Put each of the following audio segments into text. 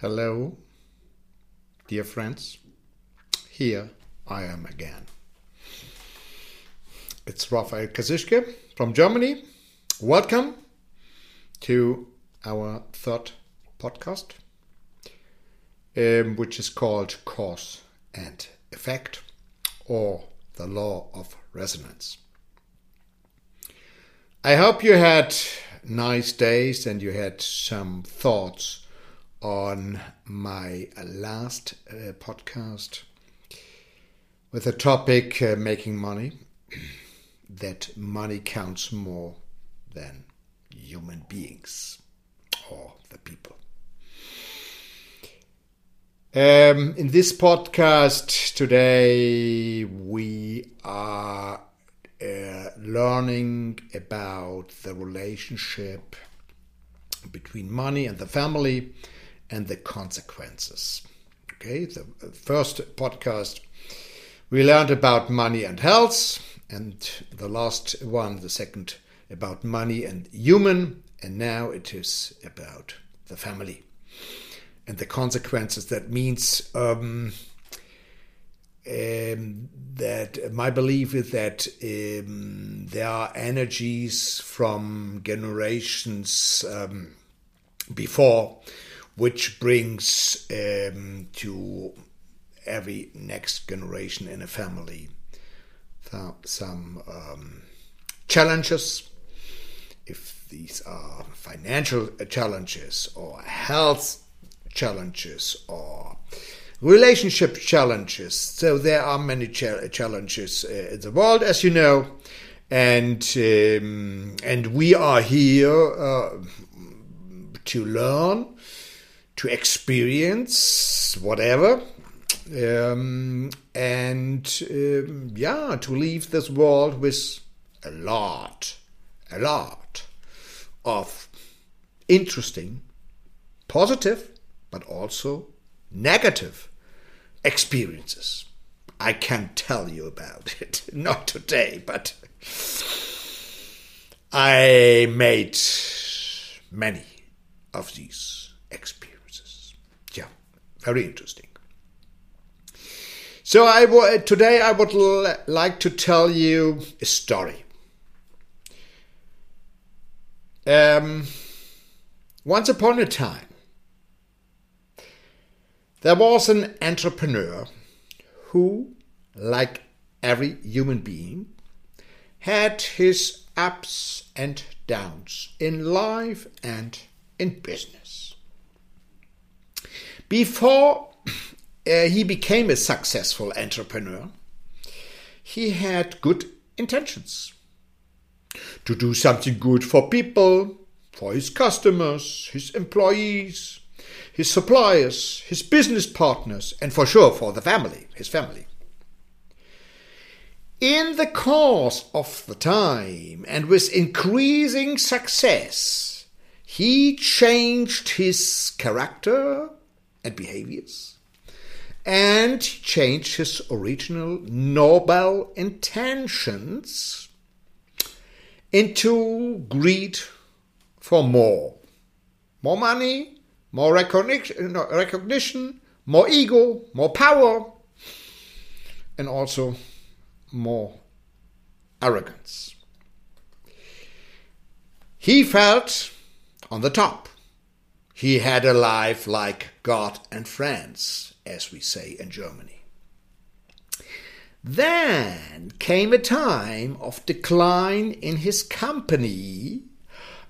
Hello, dear friends. Here I am again. It's Raphael Kasischke from Germany. Welcome to our third podcast, um, which is called Cause and Effect or the Law of Resonance. I hope you had nice days and you had some thoughts on my last uh, podcast with the topic uh, making money that money counts more than human beings or the people. Um, in this podcast today, we are uh, learning about the relationship between money and the family and the consequences. Okay, the first podcast we learned about money and health, and the last one, the second, about money and human, and now it is about the family and the consequences. That means um, um, that my belief is that um, there are energies from generations um, before which brings um, to every next generation in a family some um, challenges. If these are financial challenges or health challenges or relationship challenges, so there are many challenges uh, in the world, as you know, and um, and we are here uh, to learn to experience whatever um, and um, yeah to leave this world with a lot a lot of interesting positive but also negative experiences. I can tell you about it. Not today but i made many of these experiences very interesting. So I w- today I would l- like to tell you a story. Um, once upon a time, there was an entrepreneur who, like every human being, had his ups and downs in life and in business. Before uh, he became a successful entrepreneur, he had good intentions to do something good for people, for his customers, his employees, his suppliers, his business partners, and for sure for the family, his family. In the course of the time and with increasing success, he changed his character and behaviors and changed his original noble intentions into greed for more. More money, more recognition, more ego, more power, and also more arrogance. He felt on the top. He had a life like God and France, as we say in Germany. Then came a time of decline in his company,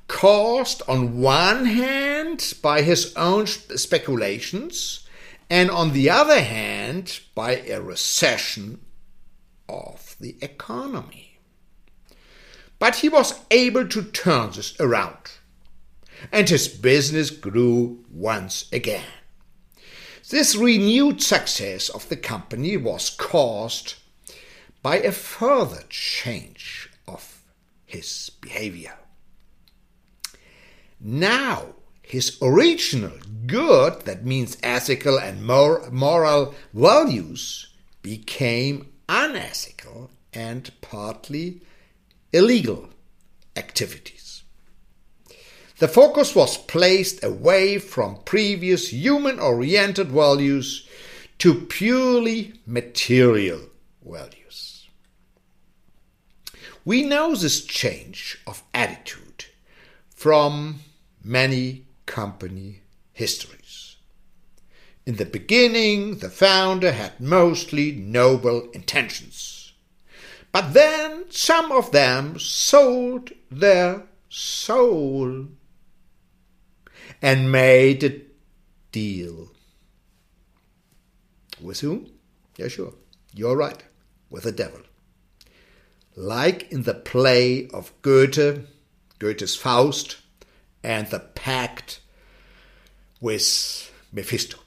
caused on one hand by his own speculations, and on the other hand by a recession of the economy. But he was able to turn this around and his business grew once again. This renewed success of the company was caused by a further change of his behavior. Now, his original good, that means ethical and mor- moral values, became unethical and partly illegal activities. The focus was placed away from previous human oriented values to purely material values. We know this change of attitude from many company histories. In the beginning, the founder had mostly noble intentions. But then some of them sold their soul and made a deal. With whom? Yeah, sure. You're right. With the devil. Like in the play of Goethe, Goethe's Faust, and the pact with Mephisto.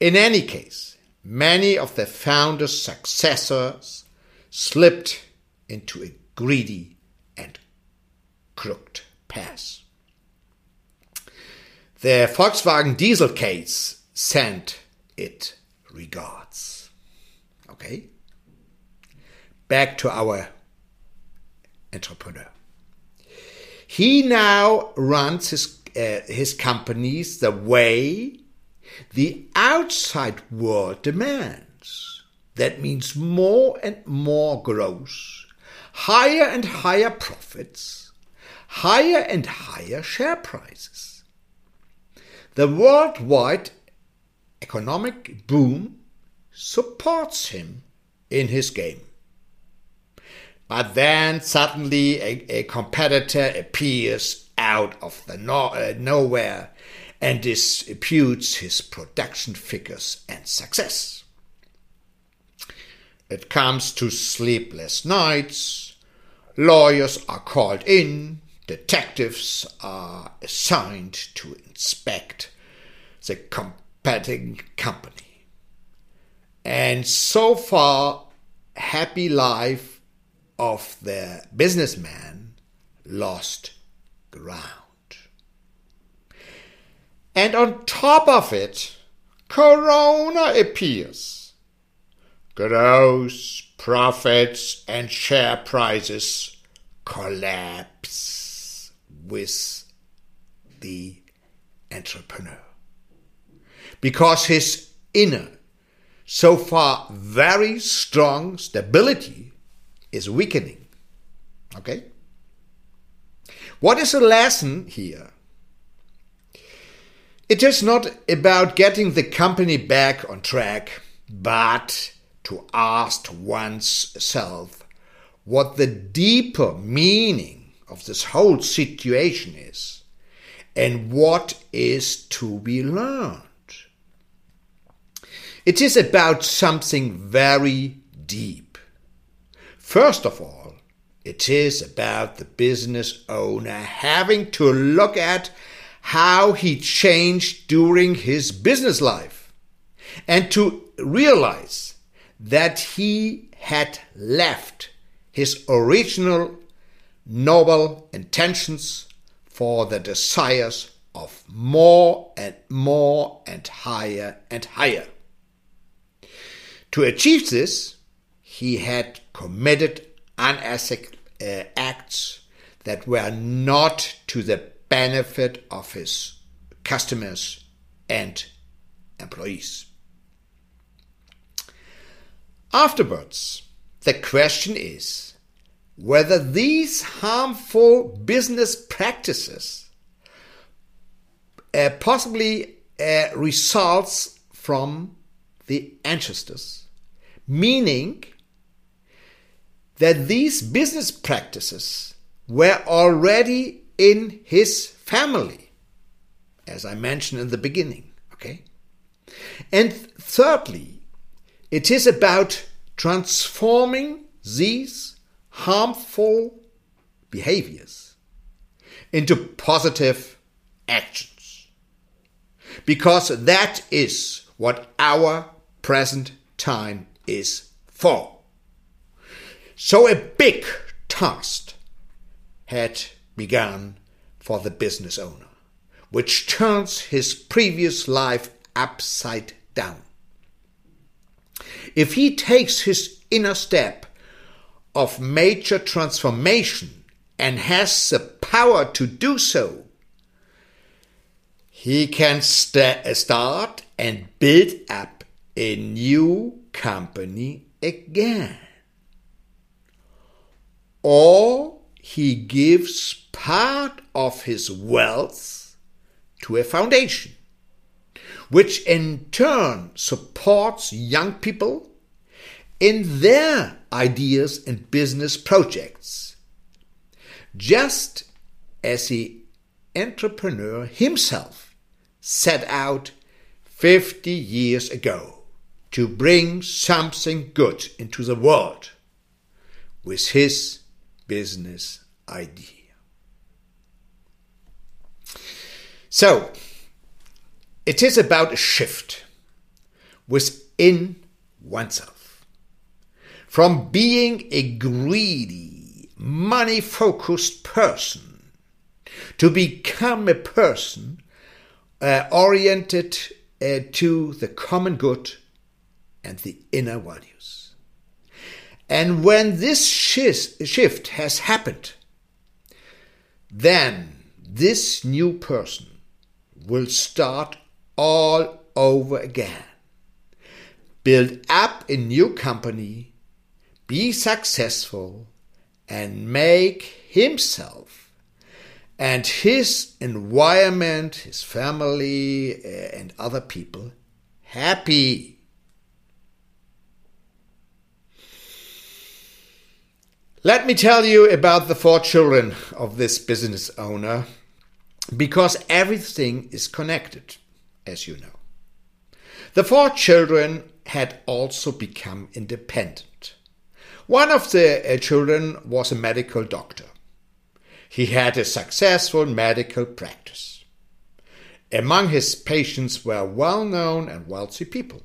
In any case, many of the founder's successors slipped into a greedy and crooked path. The Volkswagen Diesel case sent it regards. Okay? Back to our entrepreneur. He now runs his, uh, his companies the way the outside world demands. That means more and more growth, higher and higher profits, higher and higher share prices. The worldwide economic boom supports him in his game. But then suddenly a, a competitor appears out of the no, uh, nowhere and disputes his production figures and success. It comes to sleepless nights, lawyers are called in, detectives are assigned to inspect the competing company. And so far, happy life of the businessman lost ground. And on top of it, Corona appears. Gross profits and share prices collapse with the entrepreneur. Because his inner, so far very strong stability is weakening. Okay? What is the lesson here? It is not about getting the company back on track, but to ask oneself what the deeper meaning of this whole situation is and what is to be learned. It is about something very deep. First of all, it is about the business owner having to look at how he changed during his business life and to realize that he had left his original noble intentions for the desires of more and more and higher and higher. To achieve this, he had committed unethical uh, acts that were not to the benefit of his customers and employees. Afterwards, the question is whether these harmful business practices uh, possibly uh, results from the ancestors, meaning that these business practices were already in his family, as I mentioned in the beginning. Okay? And thirdly, it is about transforming these harmful behaviors into positive actions. Because that is what our present time is for. So a big task had begun for the business owner, which turns his previous life upside down. If he takes his inner step of major transformation and has the power to do so, he can st- start and build up a new company again. Or he gives part of his wealth to a foundation, which in turn supports young people in their ideas and business projects, just as the entrepreneur himself set out 50 years ago to bring something good into the world with his business idea. So, it is about a shift within oneself from being a greedy, money focused person to become a person uh, oriented uh, to the common good and the inner values. And when this shift has happened, then this new person will start all over again. Build up a new company, be successful, and make himself and his environment, his family, uh, and other people happy. Let me tell you about the four children of this business owner because everything is connected, as you know. The four children had also become independent. One of the uh, children was a medical doctor. He had a successful medical practice. Among his patients were well known and wealthy people.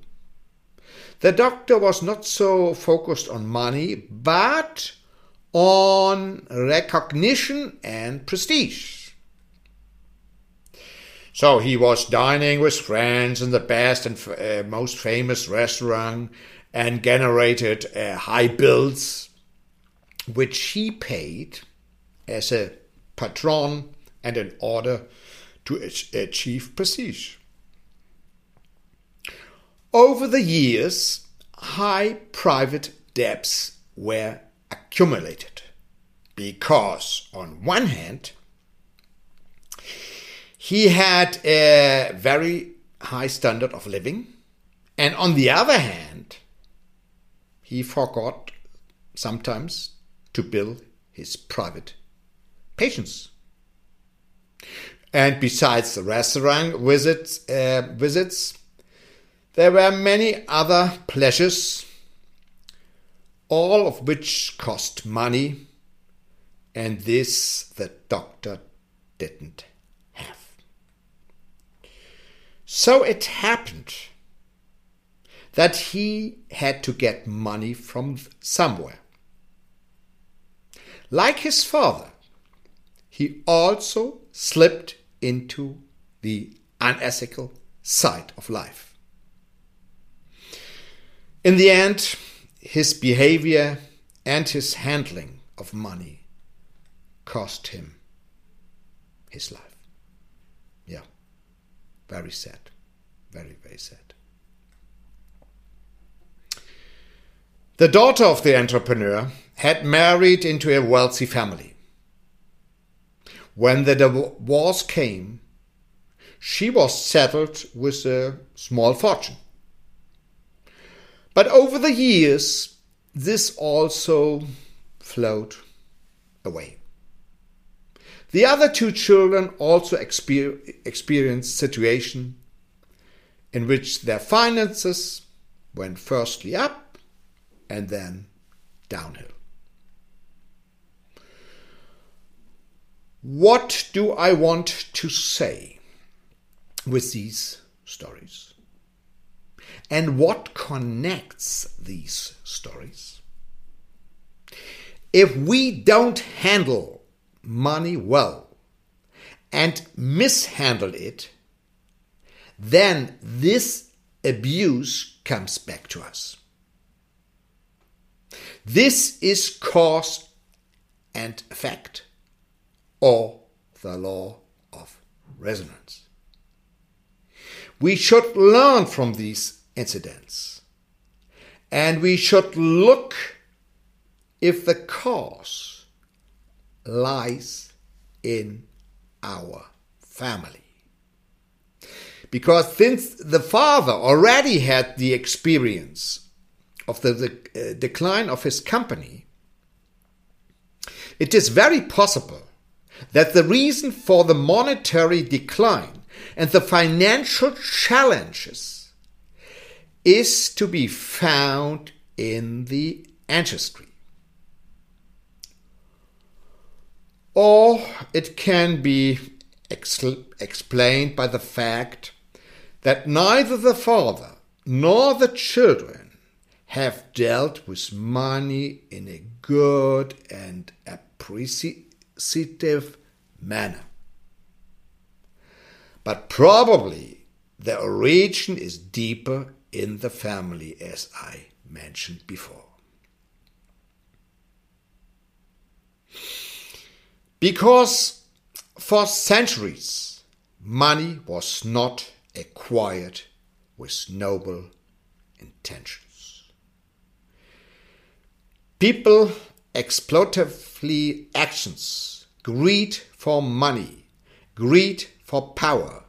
The doctor was not so focused on money, but on recognition and prestige. So he was dining with friends in the best and uh, most famous restaurant and generated uh, high bills, which he paid as a patron and in order to achieve prestige. Over the years, high private debts were accumulated because, on one hand, he had a very high standard of living, and on the other hand, he forgot sometimes to bill his private patients. And besides the restaurant visits, uh, visits, there were many other pleasures, all of which cost money, and this the doctor didn't have. so it happened that he had to get money from somewhere. Like his father, he also slipped into the unethical side of life. In the end, his behavior and his handling of money cost him his life. Yeah, very sad. Very, very sad. The daughter of the entrepreneur had married into a wealthy family. When the divorce came, she was settled with a small fortune. But over the years, this also flowed away. The other two children also exper- experienced situation in which their finances went firstly up and then downhill. What do I want to say with these stories? And what connects these stories? If we don't handle money well and mishandle it, then this abuse comes back to us. This is cause and effect or the law of resonance. We should learn from these incidents and we should look if the cause lies in our family. Because since the father already had the experience of the, the uh, decline of his company, it is very possible that the reason for the monetary decline and the financial challenges is to be found in the ancestry. Or it can be ex- explained by the fact that neither the father nor the children have dealt with money in a good and appreciative manner. But probably the origin is deeper in the family, as I mentioned before. Because for centuries money was not acquired with noble intentions. People exploitatively actions, greed for money, greed for power,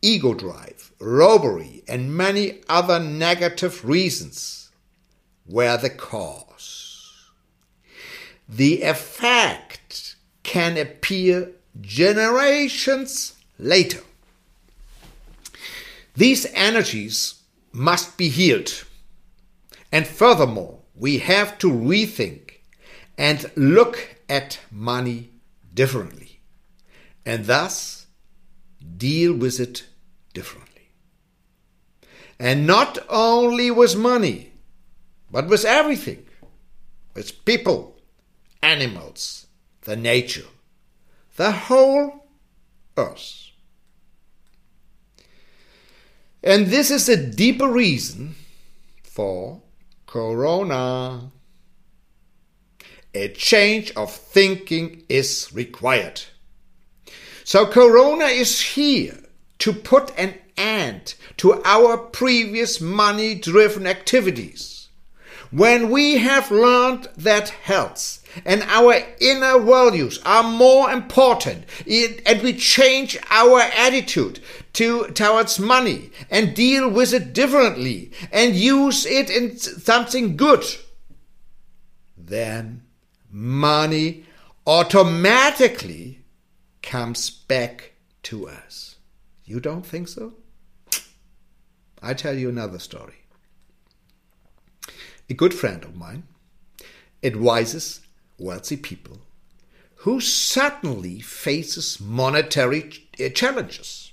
ego drive, robbery, and many other negative reasons were the cause. The effect can appear generations later. These energies must be healed. And furthermore, we have to rethink and look at money differently. And thus deal with it differently. And not only with money, but with everything with people, animals, the nature, the whole earth. And this is a deeper reason for Corona. A change of thinking is required. So Corona is here to put an end to our previous money driven activities. When we have learned that health and our inner values are more important and we change our attitude to towards money and deal with it differently and use it in something good then money automatically comes back to us. You don't think so? I tell you another story. A good friend of mine advises wealthy people who suddenly faces monetary uh, challenges.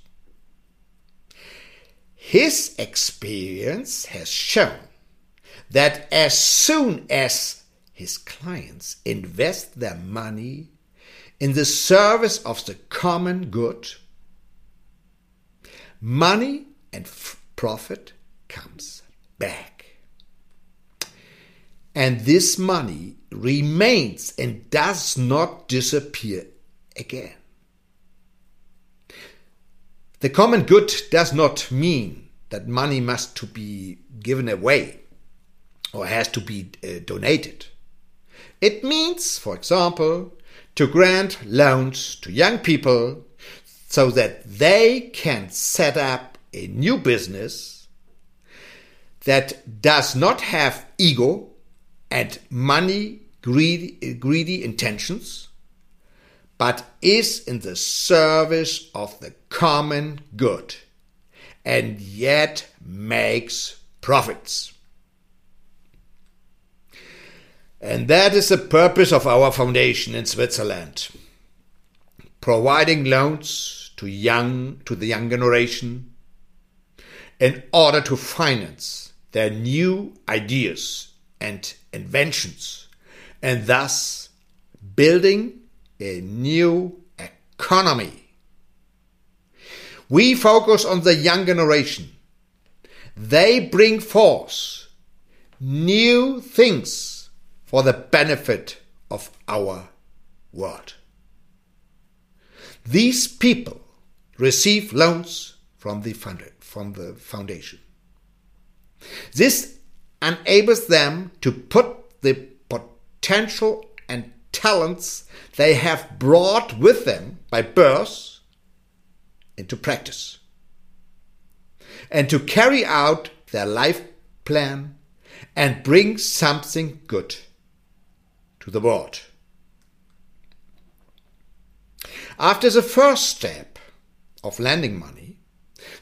His experience has shown that as soon as his clients invest their money in the service of the common good, money and profit comes back. And this money remains and does not disappear again. The common good does not mean that money must to be given away or has to be uh, donated. It means, for example, to grant loans to young people so that they can set up a new business that does not have ego and money greedy, greedy intentions, but is in the service of the common good and yet makes profits. And that is the purpose of our foundation in Switzerland. Providing loans to young to the young generation in order to finance their new ideas and inventions and thus building a new economy. We focus on the young generation. They bring forth new things for the benefit of our world. these people receive loans from the, fund- from the foundation. This enables them to put the potential and talents they have brought with them by birth into practice and to carry out their life plan and bring something good to the world. After the first step of lending money,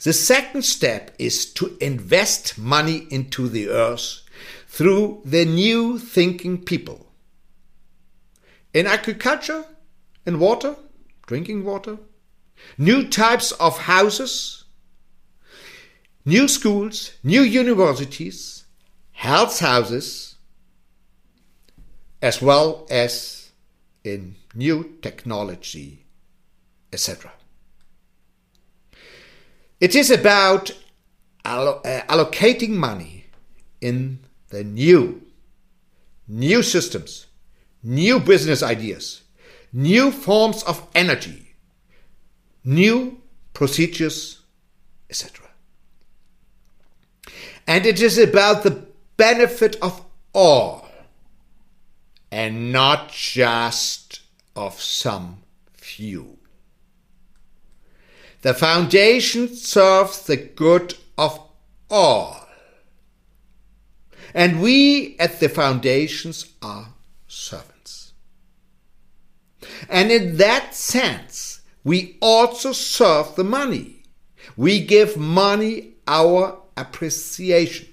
the second step is to invest money into the earth through the new thinking people. In agriculture, in water, drinking water, new types of houses, new schools, new universities, health houses, as well as in new technology, etc. It is about uh, allocating money in the new, new systems, new business ideas, new forms of energy, new procedures, etc. And it is about the benefit of all and not just of some few. The foundation serves the good of all. And we at the foundations are servants. And in that sense, we also serve the money. We give money our appreciation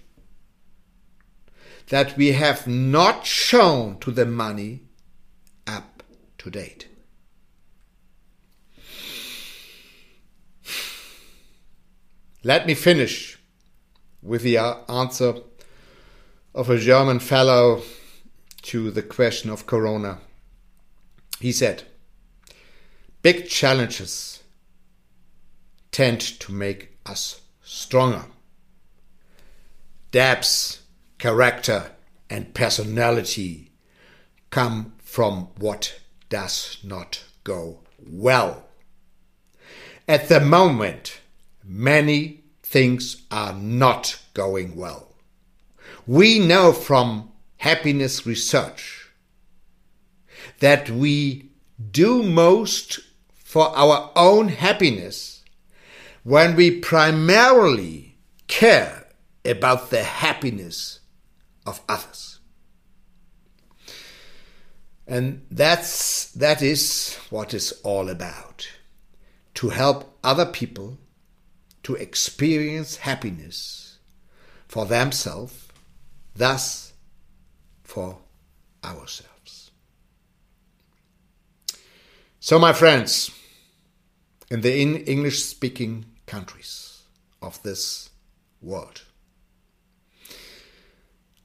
that we have not shown to the money up to date. Let me finish with the uh, answer of a German fellow to the question of Corona. He said, Big challenges tend to make us stronger. Depth, character, and personality come from what does not go well. At the moment, many things are not going well. We know from happiness research that we do most for our own happiness when we primarily care about the happiness of others. And that's that is what it's all about. To help other people to experience happiness for themselves, thus for ourselves. So, my friends, in the English speaking countries of this world,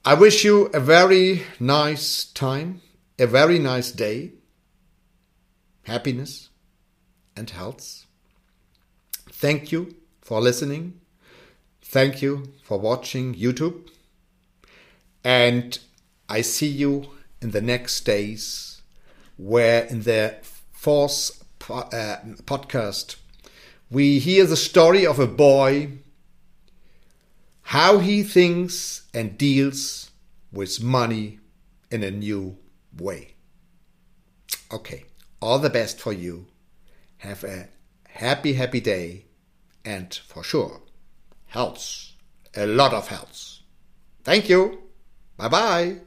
I wish you a very nice time, a very nice day, happiness and health. Thank you for listening. Thank you for watching YouTube. And I see you in the next days, where in the fourth po- uh, podcast, we hear the story of a boy, how he thinks and deals with money in a new way. Okay, all the best for you. Have a happy, happy day and for sure, health. A lot of health. Thank you. Bye bye.